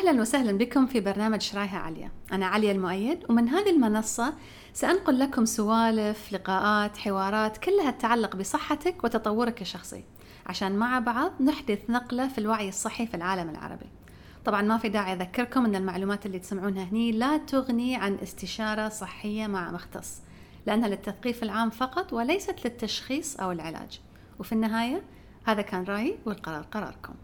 أهلا وسهلا بكم في برنامج شرايها عليا أنا عليا المؤيد ومن هذه المنصة سأنقل لكم سوالف لقاءات حوارات كلها تتعلق بصحتك وتطورك الشخصي. عشان مع بعض نحدث نقلة في الوعي الصحي في العالم العربي. طبعا ما في داعي أذكركم أن المعلومات اللي تسمعونها هني لا تغني عن استشارة صحية مع مختص لأنها للتثقيف العام فقط وليست للتشخيص أو العلاج. وفي النهاية هذا كان رأيي والقرار قراركم.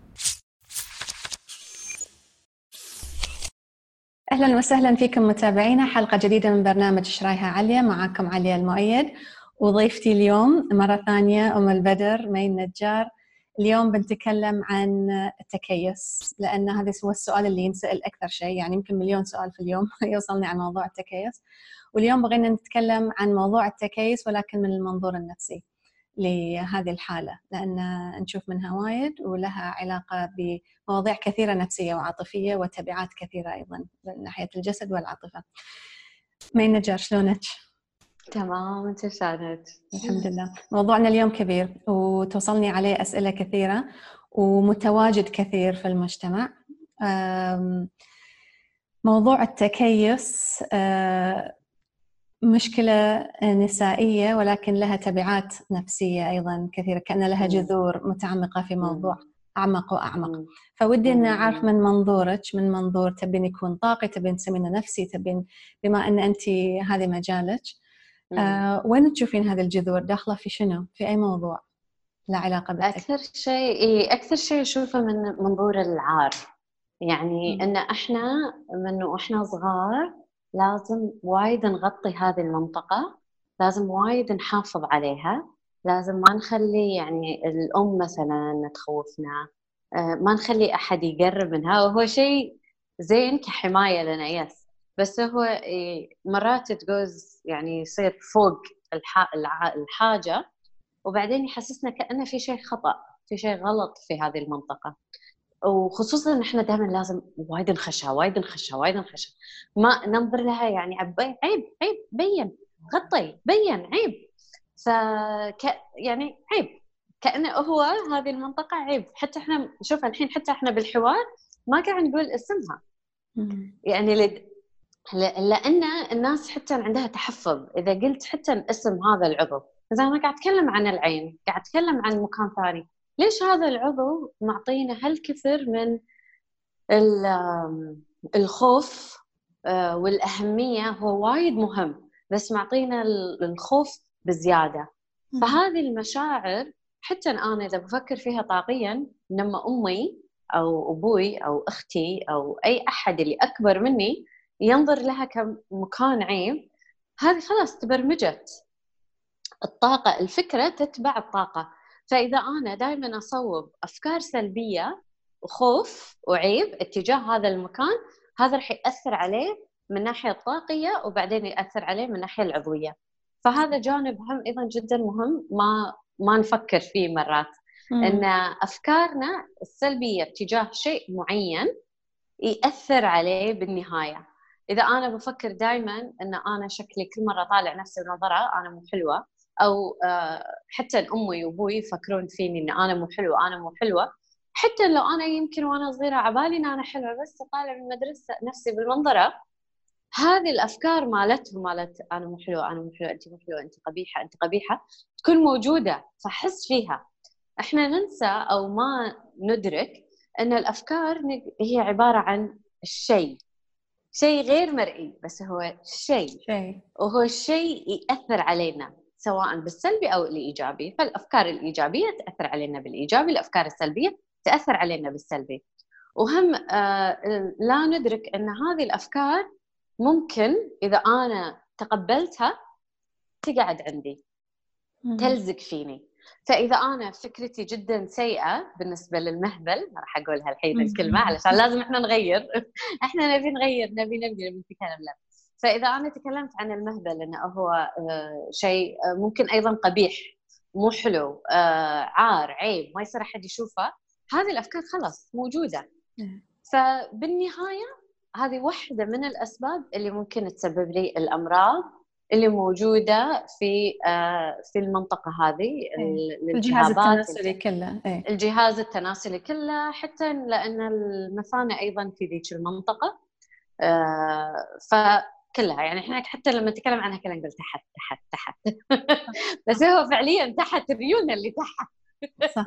أهلا وسهلا فيكم متابعينا. حلقة جديدة من برنامج شرايها عليا. معاكم عليا المؤيد. وضيفتي اليوم مرة ثانية أم البدر مي النجار اليوم بنتكلم عن التكيس لأن هذا هو السؤال اللي ينسأل أكثر شيء. يعني يمكن مليون سؤال في اليوم يوصلني عن موضوع التكيس. واليوم بغينا نتكلم عن موضوع التكيس ولكن من المنظور النفسي. لهذه الحالة لأن نشوف منها وايد ولها علاقة بمواضيع كثيرة نفسية وعاطفية وتبعات كثيرة أيضا من ناحية الجسد والعاطفة مين نجار شلونك؟ تمام انت شلونك؟ الحمد لله موضوعنا اليوم كبير وتوصلني عليه أسئلة كثيرة ومتواجد كثير في المجتمع موضوع التكيس مشكلة نسائية ولكن لها تبعات نفسية أيضا كثيرة كأن لها جذور متعمقة في موضوع أعمق وأعمق. فودي أن أعرف من منظورك من منظور تبين يكون طاقي تبين تسمينه نفسي تبين بما أن أنت هذه مجالك آه وين تشوفين هذه الجذور؟ داخلة في شنو؟ في أي موضوع لا علاقة بالتك. أكثر شيء أكثر شيء أشوفه من منظور العار. يعني أن إحنا من وإحنا صغار لازم وايد نغطي هذه المنطقة لازم وايد نحافظ عليها لازم ما نخلي يعني الأم مثلا تخوفنا آه، ما نخلي أحد يقرب منها. وهو شيء زين كحماية لنا يس بس هو مرات تجوز يعني يصير فوق الحاجة وبعدين يحسسنا كأنه في شيء خطأ في شيء غلط في هذه المنطقة. وخصوصا إن إحنا دائما لازم وايد نخشها وايد نخشها وايد نخشها. ما ننظر لها يعني عيب عيب بين غطي بين عيب. ف يعني عيب. كأنه هو هذه المنطقة عيب. حتى إحنا شوف الحين حتى إحنا بالحوار ما قاعد نقول اسمها. يعني لد... لأن الناس حتى عندها تحفظ. إذا قلت حتى اسم هذا العضو إذا أنا قاعد أتكلم عن العين قاعد أتكلم عن مكان ثاني ليش هذا العضو معطينا هالكثر من الخوف آه، والأهمية؟ هو وايد مهم بس معطينا الخوف بزيادة. فهذه المشاعر حتى أنا إذا بفكر فيها طاقيا لما أمي أو أبوي أو أختي أو أي أحد اللي أكبر مني ينظر لها كمكان عيب هذه خلاص تبرمجت. الطاقة الفكرة تتبع الطاقة. فإذا أنا دائما أصوب أفكار سلبية وخوف وعيب اتجاه هذا المكان هذا راح يأثر عليه من الناحيه الطاقيه وبعدين يأثر عليه من الناحيه العضوية. فهذا جانب هم أيضا جدا مهم ما ما نفكر فيه مرات. مم. إن أفكارنا السلبية اتجاه شيء معين يأثر عليه بالنهاية. إذا أنا بفكر دائما إن أنا شكلي كل مرة طالع نفسي بنظره أنا مو حلوة. أو آه، حتى امي وأبوي يفكرون فيني إن أنا مو حلوة أنا مو حلوة. حتى لو أنا يمكن وأنا صغيرة عبالي إن أنا حلوة بس طالع من المدرسة نفسي بالمنظرة هذه الأفكار مالتهم مالت أنا مو حلوة أنا مو حلوة أنت مو حلوة أنت قبيحة أنت قبيحة تكون موجودة فحس فيها. إحنا ننسى أو ما ندرك إن الأفكار هي عبارة عن الشيء شيء غير مرئي بس هو شيء. شيء. وهو الشيء يأثر علينا. سواء بالسلبي أو الإيجابي فالأفكار الإيجابية تأثر علينا بالإيجابي الأفكار السلبية تأثر علينا بالسلبي. وهم آه، لا ندرك أن هذه الأفكار ممكن إذا أنا تقبلتها تقعد عندي تلزق فيني. فإذا أنا فكرتي جدا سيئة بالنسبة للمهبل ما راح أقولها الحين الكلمة علشان لازم إحنا نغير. إحنا نبي نغير نبي نبي نبي نتكلم لا. فإذا أنا تكلمت عن المهبل إنه هو آه، شيء آه، ممكن أيضا قبيح مو حلو آه، عار عيب ما يصير أحد يشوفه هذه الأفكار خلاص موجودة فبالنهاية هذه واحدة من الأسباب اللي ممكن تسبب لي الأمراض اللي موجودة في في المنطقة هذه إيه. الجهاز التناسلي كله إيه. الجهاز التناسلي كله حتى لأن المثانة أيضا في ذيك المنطقة آه، فكلها يعني إحنا حتى لما نتكلم عنها كلنا نقول تحت تحت تحت. بس هو فعليا تحت ريولنا اللي تحت. صح.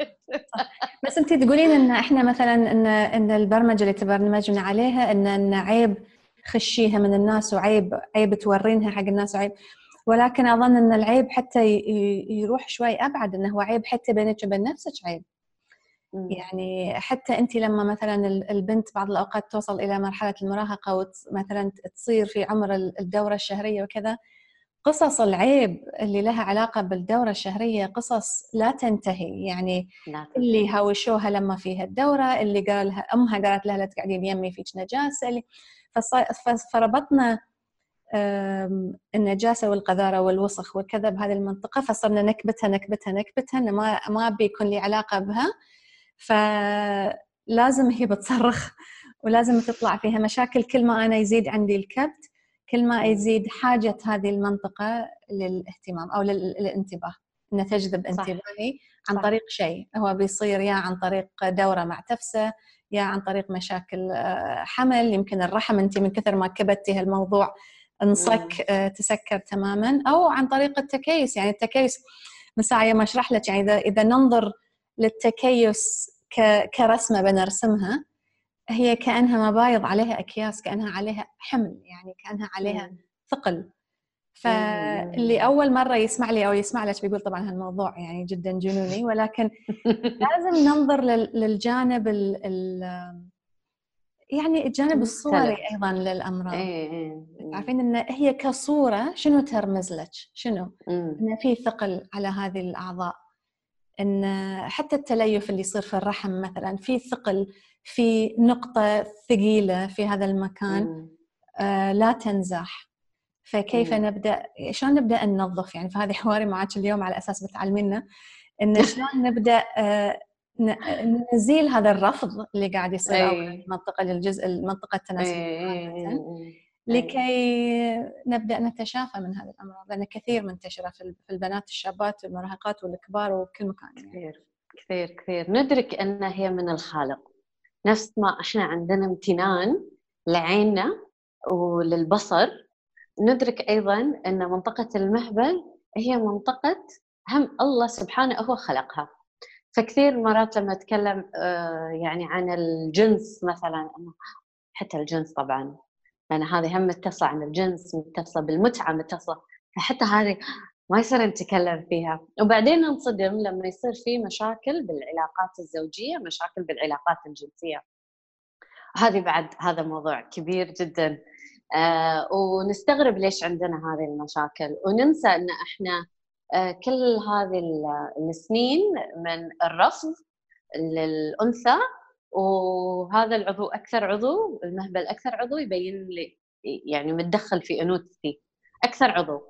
صح. بس انت تقولين إن إحنا مثلا إن إن البرمجة اللي تبرمجنا عليها إن إن عيب خشيها من الناس وعيب عيب تورينها حق الناس وعيب. ولكن أظن إن العيب حتى يروح شوي أبعد انه هو عيب حتى بينك وبين نفسك عيب. يعني حتى انت لما مثلا البنت بعض الأوقات توصل إلى مرحلة المراهقة ومثلا تصير في عمر الدورة الشهرية وكذا قصص العيب اللي لها علاقة بالدورة الشهرية قصص لا تنتهي. يعني لا تنتهي. اللي هاوشوها لما فيها الدورة اللي قالها أمها قالت لها لا تقعدين يمي فيك اللي فربطنا النجاسة والقذارة والوسخ والكذا بهذه المنطقة فصرنا نكبتها نكبتها نكبتها ما ما بيكون لي علاقة بها. فلازم هي بتصرخ ولازم تطلع فيها مشاكل كل ما أنا يزيد عندي الكبت كل ما يزيد حاجة هذه المنطقة للاهتمام أو للانتباه. أنها تجذب انتباهي عن طريق شيء. هو بيصير يا عن طريق دورة مع تفسة يا عن طريق مشاكل آه، حمل. يمكن الرحم أنت من كثر ما كبتي هالموضوع انصك آه، تسكر تماما. أو عن طريق التكيس. يعني التكيس مساعية ما أشرح لك يعني إذا إذا ننظر للتكيس كرسمة بنرسمها. هي كأنها مبايض عليها أكياس كأنها عليها حمل يعني كأنها عليها ثقل. فاللي أول مرة يسمع لي أو يسمع لك بيقول طبعا هالموضوع يعني جدا جنوني. ولكن لازم ننظر للجانب ال ال يعني الجانب الصوري أيضا للأمراض. إيه، إيه، إيه. عارفين إن هي كصورة شنو ترمز لك؟ شنو؟ إن في ثقل على هذه الأعضاء. إن حتى التليف اللي يصير في الرحم مثلا في ثقل في نقطة ثقيلة في هذا المكان آه لا تنزح فكيف مم. نبدأ؟ شلون نبدأ ننظف؟ يعني فهذه حواري معك اليوم على أساس بتعلمينا. إن شلون نبدأ آه نزيل هذا الرفض اللي قاعد يصير أي. المنطقة للجزء المنطقة التناسلية لكي نبدأ نتشافى من هذه الأمراض لأن كثير منتشرة في البنات الشابات والمراهقات والكبار وكل مكان يعني. كثير كثير كثير. ندرك انها هي من الخالق. نفس ما إحنا عندنا امتنان لعيننا وللبصر ندرك أيضا أن منطقة المهبل هي منطقة هم الله سبحانه هو خلقها. فكثير مرات لما أتكلم آه، يعني عن الجنس مثلا حتى الجنس طبعا. لأن هذه هم متصلة عن الجنس متصلة بالمتعة متصلة. فحتى هذه ما يصير نتكلم فيها. وبعدين ننصدم لما يصير في مشاكل بالعلاقات الزوجية مشاكل بالعلاقات الجنسية. هذه بعد هذا موضوع كبير جدا. آه ونستغرب ليش عندنا هذه المشاكل. وننسى أن إحنا آه كل هذه السنين من الرفض للأنثى وهذا العضو أكثر عضو المهبل أكثر عضو يبين لي يعني متدخل في انوثتي أكثر عضو.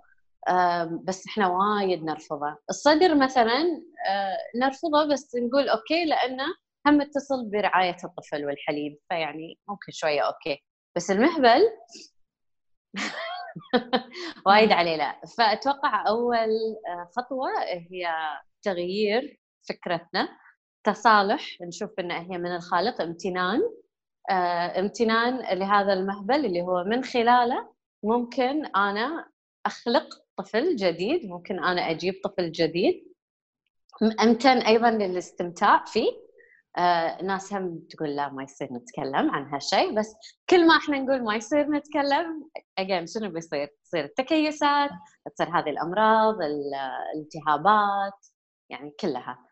بس إحنا وايد نرفضه. الصدر مثلا آه، نرفضه بس نقول okay لأنه هم متصل برعاية الطفل والحليب فيعني ممكن شوية okay. بس المهبل وايد عليه لا. فأتوقع أول آه، خطوة هي تغيير فكرتنا. تصالح نشوف ان هي من الخالق امتنان آه، امتنان لهذا المهبل اللي هو من خلاله ممكن أنا أخلق طفل جديد ممكن أنا أجيب طفل جديد امتن أيضا للاستمتاع فيه آه ناس هم تقول لا ما يصير نتكلم عن هالشيء بس كل ما إحنا نقول ما يصير نتكلم again شنو بيصير؟ تصير التكيسات، تصير هذه الأمراض، الالتهابات يعني كلها.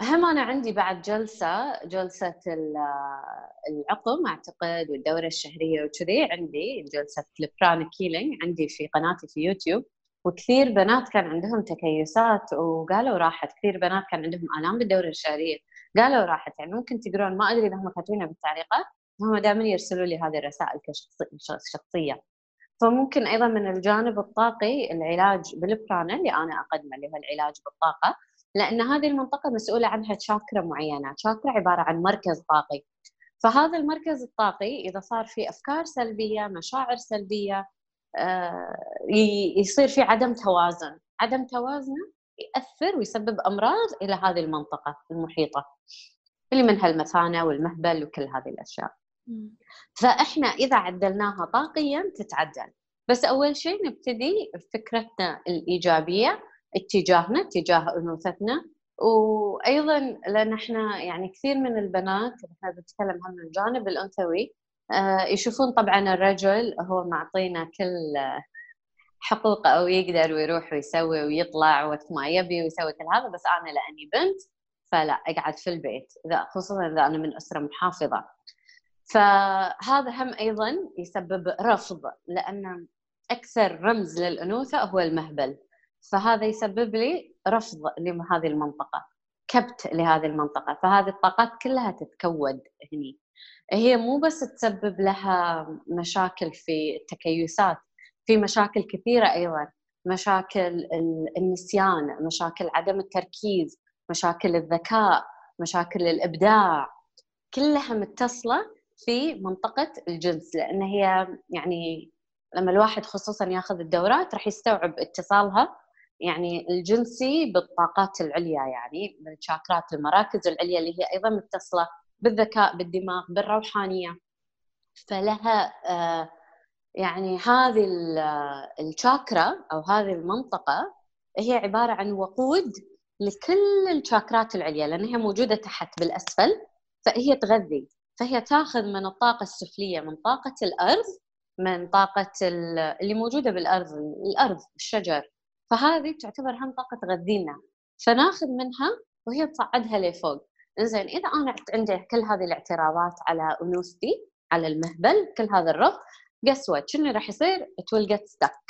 هم أنا عندي بعد جلسة جلسة العقم أعتقد والدورة الشهرية وكذي عندي جلسة ال pranic healing عندي في قناتي في يوتيوب. وكثير بنات كان عندهم تكيسات وقالوا راحت كثير بنات كان عندهم آلام بالدورة الشهرية. قالوا راحت يعني ممكن تقرون ما أدري إذا هم كاتبينها بالتعليقات هم دائما يرسلوا لي هذه الرسائل كشخصيه فممكن أيضا من الجانب الطاقي العلاج بالبرانا اللي أنا أقدمه اللي هو العلاج بالطاقة. لأن هذه المنطقة مسؤولة عنها شاكرا معينة. شاكرا عبارة عن مركز طاقي. فهذا المركز الطاقي إذا صار في أفكار سلبية مشاعر سلبية آه، يصير في عدم توازن. عدم توازنه ياثر ويسبب أمراض إلى هذه المنطقة المحيطة اللي منها المثانه والمهبل وكل هذه الأشياء. فإحنا إذا عدلناها طاقيا تتعدل. بس أول شيء نبتدي بفكرتنا الإيجابية. اتجاهنا اتجاه أنوثتنا. وأيضا لأن إحنا يعني كثير من البنات إحنا بنتكلم عن الجانب الأنثوي آه، يشوفون طبعا الرجل هو معطينا كل حقوقه أو يقدر ويروح ويسوي ويطلع وقت ما يبي ويسوي كل هذا بس أنا لأني بنت فلا أقعد في البيت إذا خصوصا إذا أنا من أسرة محافظة. فهذا هم أيضا يسبب رفض لأن أكثر رمز للأنوثة هو المهبل. فهذا يسبب لي رفض لهذه المنطقة كبت لهذه المنطقة فهذه الطاقات كلها تتكود هني. هي مو بس تسبب لها مشاكل في التكيسات في مشاكل كثيرة أيضا مشاكل النسيان مشاكل عدم التركيز مشاكل الذكاء مشاكل الإبداع كلها متصلة في منطقة الجنس لأن هي يعني لما الواحد خصوصا ياخذ الدورات راح يستوعب اتصالها يعني الجنسي بالطاقات العليا يعني بالشاكرات المراكز العليا اللي هي أيضا متصلة بالذكاء بالدماغ بالروحانية. فلها آه يعني هذه الشاكرا أو هذه المنطقة هي عبارة عن وقود لكل الشاكرات العليا لانها موجودة تحت بالأسفل فهي تغذي. فهي تاخذ من الطاقة السفلية من طاقة الأرض من طاقة اللي موجودة بالأرض الأرض الشجر. فهذه تعتبر هم طاقة تغذينا فناخذ منها وهي تصعدها لفوق. زين إذا أنا عندي كل هذه الاعتراضات على أنوثتي على المهبل كل هذا الرفض قسوة شنو راح يصير؟ تولقت ستك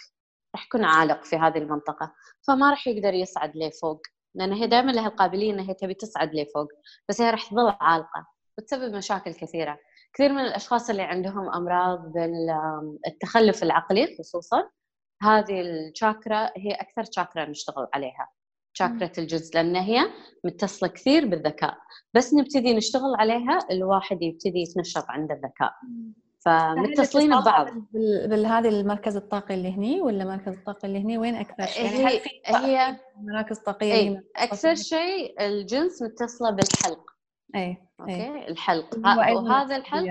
راح يكون عالق في هذه المنطقة. فما راح يقدر يصعد لفوق. لأن هي دائما لها القابلية أنها تبي تصعد لفوق. بس هي راح تظل عالقة وتسبب مشاكل كثيرة. كثير من الأشخاص اللي عندهم أمراض بالتخلف العقلي خصوصا هذه الشاكرا هي أكثر شاكرا نشتغل عليها. شاكرة الجزء لأن هي متصلة كثير بالذكاء. بس نبتدي نشتغل عليها الواحد يبتدي يتنشط عند الذكاء. فمتصلين ببعض. بهذا المركز الطاقي اللي هني ولا مركز الطاقي اللي هني؟ وين أكثر شيء؟ يعني هي, هي مراكز طاقية إيه أكثر شيء الجنس متصلة بالحلق. إي أوكي؟ الحلق. وهذا الحلق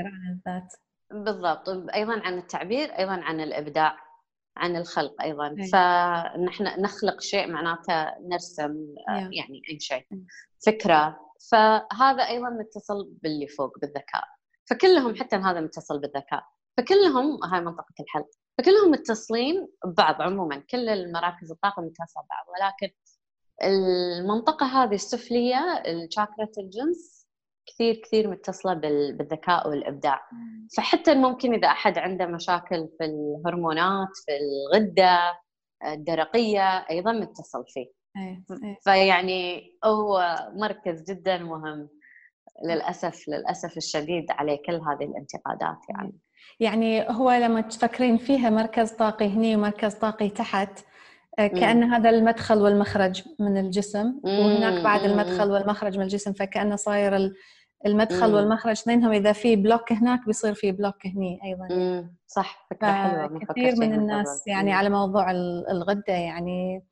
بالضبط. أيضا عن التعبير أيضا عن الإبداع. عن الخلق أيضا. أي. فنحن نخلق شيء معناته نرسم يعني أي شيء. فكرة. فهذا أيضا متصل باللي فوق بالذكاء. فكلهم حتى هذا متصل بالذكاء. فكلهم هاي منطقة الحلق فكلهم متصلين ببعض عموما. كل المراكز الطاقة متصله ببعض ولكن المنطقة هذه السفلية الشاكرة الجنس كثير كثير متصلة بالذكاء والإبداع. فحتى ممكن إذا أحد عنده مشاكل في الهرمونات في الغدة الدرقية أيضا متصل فيه. إيه، إيه. فيعني هو مركز جدا مهم للأسف للأسف الشديد عليه كل هذه الانتقادات يعني. يعني هو لما تفكرين فيها مركز طاقي هني ومركز طاقي تحت كأن هذا المدخل والمخرج من الجسم وهناك بعد المدخل والمخرج من الجسم فكأنه صاير المدخل والمخرج اثنينهم إذا في block هناك بيصير في block هني أيضا. صح فكرة حلوة كثير من الناس يعني على موضوع الغدة يعني.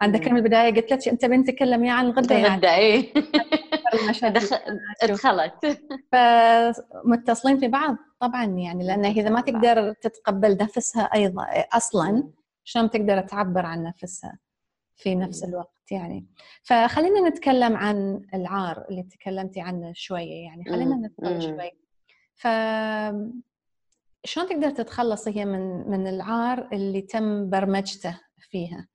عندك من البداية قلت لك أنت بنت تكلمي عن الغدة يعني الغدة اي دخلت فمتصلين في بعض طبعا يعني لأن إذا ما تقدر تتقبل نفسها أيضا أصلا شلون تقدر تعبر عن نفسها في نفس الوقت يعني. فخلينا نتكلم عن العار اللي تكلمتي عنه شوية يعني. خلينا ندخل شوي. ف شلون تقدر تتخلصي هي من من العار اللي تم برمجته فيها؟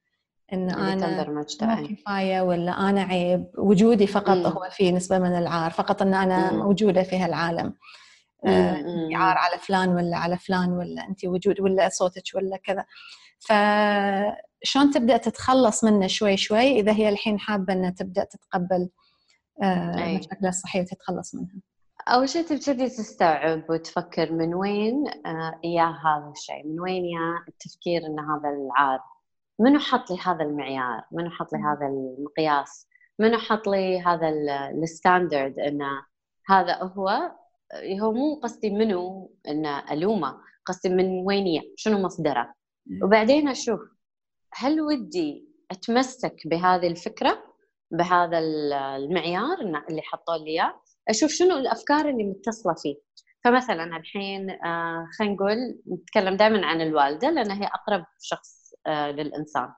إن أنا ما كفاية ولا أنا عيب. وجودي فقط مم. هو في نسبة من العار. فقط إن أنا مم. موجودة في هالعالم. آه عار على فلان ولا على فلان ولا انت وجود ولا صوتك ولا كذا. فشلون تبدأ تتخلص منه شوي شوي؟ إذا هي الحين حابة إنها تبدأ تتقبل آه مشاكلها الصحية وتتخلص منها. أول شيء تبتدي تستوعب وتفكر من وين آه هذا الشيء من وين يا التفكير أن هذا العار؟ منو حط لي هذا المعيار؟ منو حط لي هذا المقياس؟ منو حط لي هذا الستاندرد انه هذا هو؟ هو مو قصدي منو انه ألومه قصدي من وين شنو مصدره؟ وبعدين أشوف هل ودي أتمسك بهذه الفكرة بهذا المعيار اللي حطوا لي إياه؟ أشوف شنو الأفكار اللي متصلة فيه. فمثلا الحين آه خلينا نقول نتكلم دائما عن الوالدة لأن هي أقرب شخص آه للإنسان.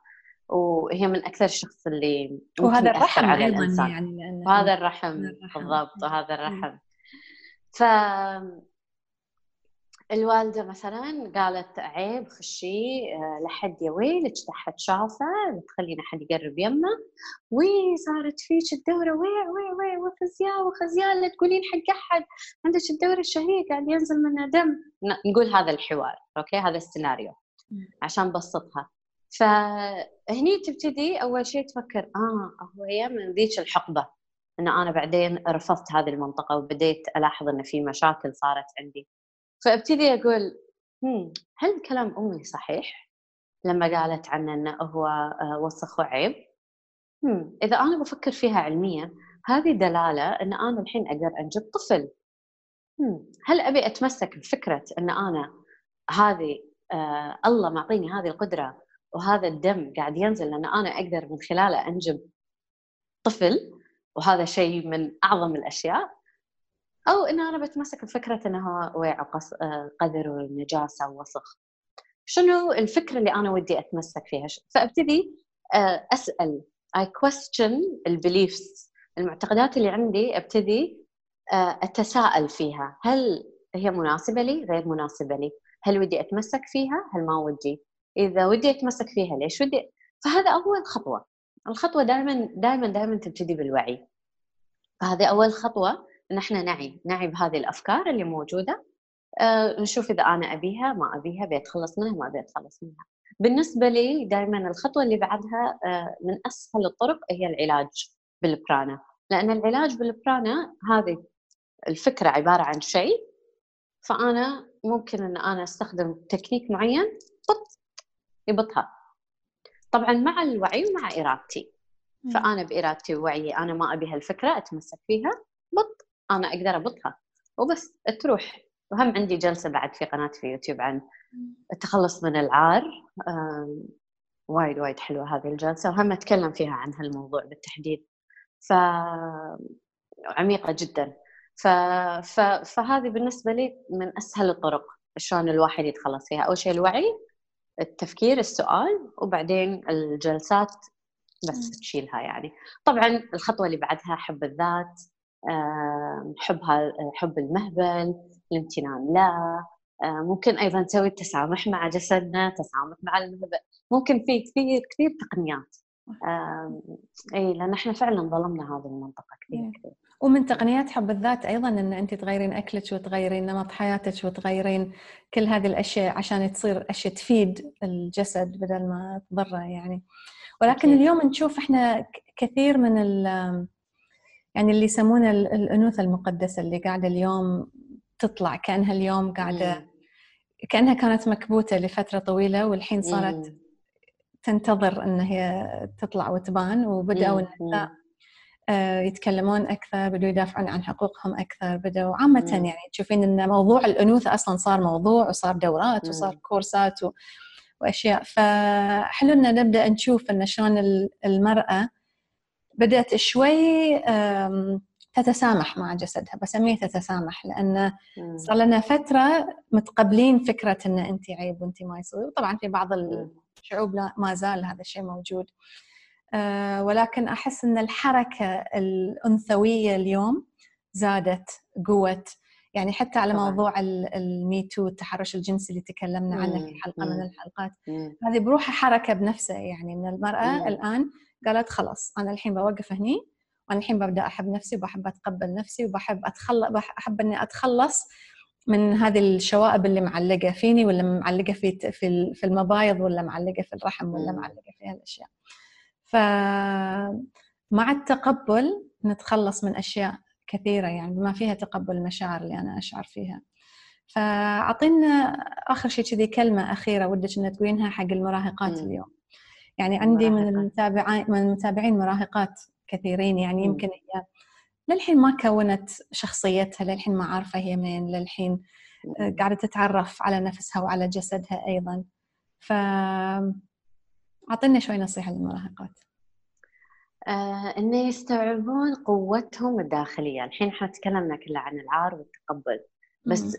وهي من أكثر الشخص اللي وهذا الرحم على أيضا الإنسان. يعني وهذا الرحم, الرحم. بالضبط وهذا الرحم. ف الوالدة مثلا قالت عيب خشي آه، لحد يا ويلك حد شافه لا تخلين أحد يقرب يمه. وي صارت فيك الدورة وي وي وي وخزياء وخزياء لا تقولين حق أحد. عندك الدورة الشهرية قاعد ينزل منها دم نقول هذا الحوار okay؟ هذا السيناريو. عشان بسطها. فهني تبتدي أول شيء تفكر آه هو هي من ذيك الحقبة. أن أنا بعدين رفضت هذه المنطقة وبديت ألاحظ أن في مشاكل صارت عندي. فأبتدي أقول هل كلام أمي صحيح؟ لما قالت عنه إنه هو آه، وسخ وعيب. إذا أنا بفكر فيها علميا هذه دلالة إن أنا الحين أقدر أنجب طفل. هل أبي أتمسك بفكرة إن أنا هذه آه الله معطيني هذه القدرة وهذا الدم قاعد ينزل لأن أنا أقدر من خلاله أنجب طفل؟ وهذا شيء من أعظم الأشياء. أو ان أنا بتمسك بفكرة انها وعي قدر ونجاسة ووسخ. شنو الفكرة اللي أنا ودي أتمسك فيها؟ فأبتدي آه، أسأل I question البيليفز المعتقدات اللي عندي أبتدي آه، أتساءل فيها. هل هي مناسبة لي؟ غير مناسبة لي. هل ودي أتمسك فيها؟ هل ما ودي؟ إذا ودي أتمسك فيها ليش ودي؟ فهذا أول خطوة. الخطوة دائما دائما دائما تبتدي بالوعي. فهذه أول خطوة. إن إحنا نعي نعي بهذه الأفكار اللي موجودة أه نشوف إذا أنا أبيها ما أبيها بيتخلص منها ما بيتخلص منها بالنسبة لي دائما الخطوة اللي بعدها أه من أسهل الطرق هي العلاج بالبرانا. لأن العلاج بالبرانا هذه الفكرة عبارة عن شيء فأنا ممكن إن أنا أستخدم تكنيك معين بط يبطها. طبعا مع الوعي ومع إرادتي. فأنا بإرادتي ووعيي أنا ما ابي هالفكره أتمسك فيها بط. أنا أقدر أبطها. وبس تروح. وهم عندي جلسة بعد في قناة في يوتيوب عن التخلص من العار. وايد وايد حلوة هذه الجلسة. وهم أتكلم فيها عن هالموضوع بالتحديد. ف عميقة جدا. ف... ف... فهذه بالنسبة لي من أسهل الطرق شلون الواحد يتخلص فيها. أول شيء الوعي التفكير السؤال وبعدين الجلسات بس تشيلها يعني. طبعا الخطوة اللي بعدها حب الذات حبها حب المهبل الامتنان لا. ممكن أيضا نسوي التسامح مع جسدنا تسامح مع المهبل. ممكن في كثير كثير تقنيات. إي لأن إحنا فعلا ظلمنا هذه المنطقة كثير كثير. ومن تقنيات حب الذات أيضا إن أنت تغيرين أكلك وتغيرين نمط حياتك وتغيرين كل هذه الأشياء عشان تصير أشياء تفيد الجسد بدل ما تضرة يعني. ولكن أكيد. اليوم نشوف إحنا كثير من يعني اللي يسمونه الأنوثة المقدسة اللي قاعدة اليوم تطلع كأنها اليوم قاعدة كأنها كانت مكبوتة لفترة طويلة والحين صارت تنتظر إن هي تطلع وتبان وبدأوا النساء آه، يتكلمون أكثر بدوا يدافعون عن حقوقهم أكثر بدوا عامة يعني تشوفين إن موضوع الأنوثة أصلا صار موضوع وصار دورات وصار كورسات و... وأشياء. فحلو إن نبدأ نشوف إن شلون المرأة بدأت شوي تتسامح مع جسدها بسميه تتسامح لأن صار لنا فترة متقبلين فكرة أن أنت عيب وأنت ما يصير وطبعا في بعض الشعوب ما زال هذا الشيء موجود. أه، ولكن أحس أن الحركة الأنثوية اليوم زادت قوة يعني حتى على طبعا. موضوع الميتو التحرش الجنسي اللي تكلمنا عنه في حلقة من الحلقات هذه بروحها حركة بنفسها يعني أن المرأة الآن قالت خلاص أنا الحين بوقف هني وأنا الحين ببدأ أحب نفسي وبحب أتقبل نفسي وبحب اتخلص أحب إني أتخلص من هذه الشوائب اللي معلقة فيني ولا معلقة في في في المبايض ولا معلقة في الرحم ولا معلقة في هالأشياء. ف مع التقبل نتخلص من أشياء كثيرة يعني بما فيها تقبل المشاعر اللي أنا أشعر فيها. فأعطينا آخر شيء كذي كلمة أخيرة ودك ان تقولينها حق المراهقات اليوم. يعني عندي من المتابعين من المتابعين مراهقات كثيرين يعني يمكن هي للحين ما كونت شخصيتها للحين ما عارفة هي مين للحين آه، قاعدة تتعرف على نفسها وعلى جسدها أيضا. ف أعطينا شوي نصيحة للمراهقات. آه، إنه يستوعبون قوتهم الداخلية. الحين إحنا تكلمنا كله عن العار والتقبل بس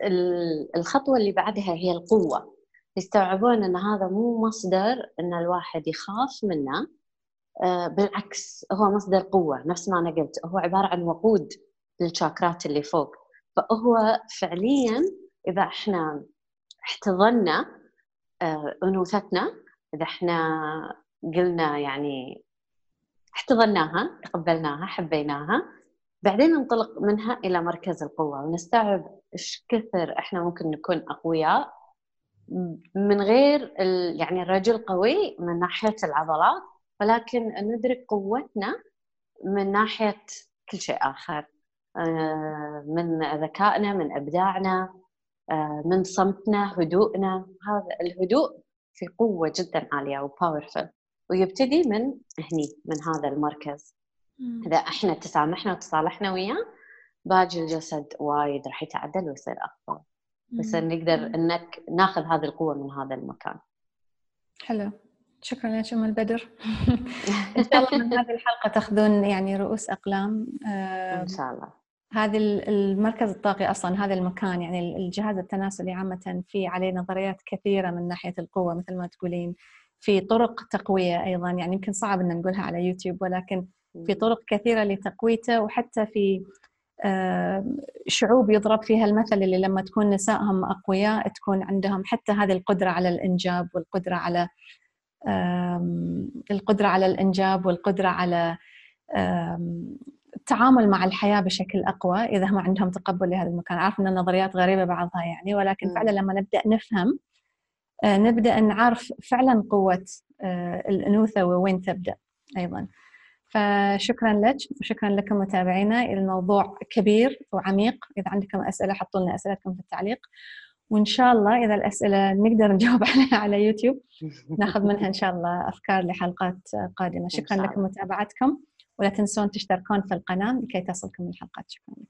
الخطوة اللي بعدها هي القوة. يستوعبون أن هذا مو مصدر أن الواحد يخاف منه آه، بالعكس هو مصدر قوة. نفس ما أنا قلت هو عبارة عن وقود للشاكرات اللي فوق. فهو فعليا إذا إحنا احتضنا آه، أنوثتنا إذا إحنا قلنا يعني احتضناها تقبلناها حبيناها. بعدين ننطلق منها إلى مركز القوة ونستوعب إيش كثر إحنا ممكن نكون أقوياء. من غير يعني الرجل قوي من ناحية العضلات ولكن ندرك قوتنا من ناحية كل شيء آخر. آه، من ذكائنا من إبداعنا آه، من صمتنا هدوءنا هذا الهدوء في قوة جدا عالية وباورفل ويبتدي من هني من هذا المركز. إذا إحنا تسامحنا وتصالحنا وياه باقي الجسد وايد راح يتعدل ويصير أفضل بس نقدر إنك ناخذ هذه القوة من هذا المكان. حلو. شكرا لك ام البدر إن شاء الله من هذه الحلقة تاخذون يعني رؤوس أقلام. إن شاء الله. هذه المركز الطاقي أصلا هذا المكان يعني الجهاز التناسلي عامة في عليه نظريات كثيرة من ناحية القوة مثل ما تقولين. في طرق تقوية أيضا. يعني يمكن صعب إن نقولها على يوتيوب ولكن في طرق كثيرة لتقويته وحتى في شعوب يضرب فيها المثل اللي لما تكون نسائهم أقوياء تكون عندهم حتى هذه القدرة على الإنجاب والقدرة على القدرة على الإنجاب والقدرة على التعامل مع الحياة بشكل أقوى إذا هم عندهم تقبل لهذا المكان. عارف أن النظريات غريبة بعضها يعني ولكن فعلا لما نبدأ نفهم آه، نبدأ نعرف فعلا قوة آه، الأنوثة ووين تبدأ أيضا. فشكرا لك وشكرا لكم متابعينا. الموضوع كبير وعميق. إذا عندكم أسئلة حطوا لنا أسئلتكم في التعليق. وإن شاء الله إذا الأسئلة نقدر نجاوب عليها على يوتيوب ناخذ منها إن شاء الله أفكار لحلقات قادمة. شكرا لكم متابعتكم. ولا تنسون تشتركون في القناة لكي تصلكم الحلقات شكرا لكم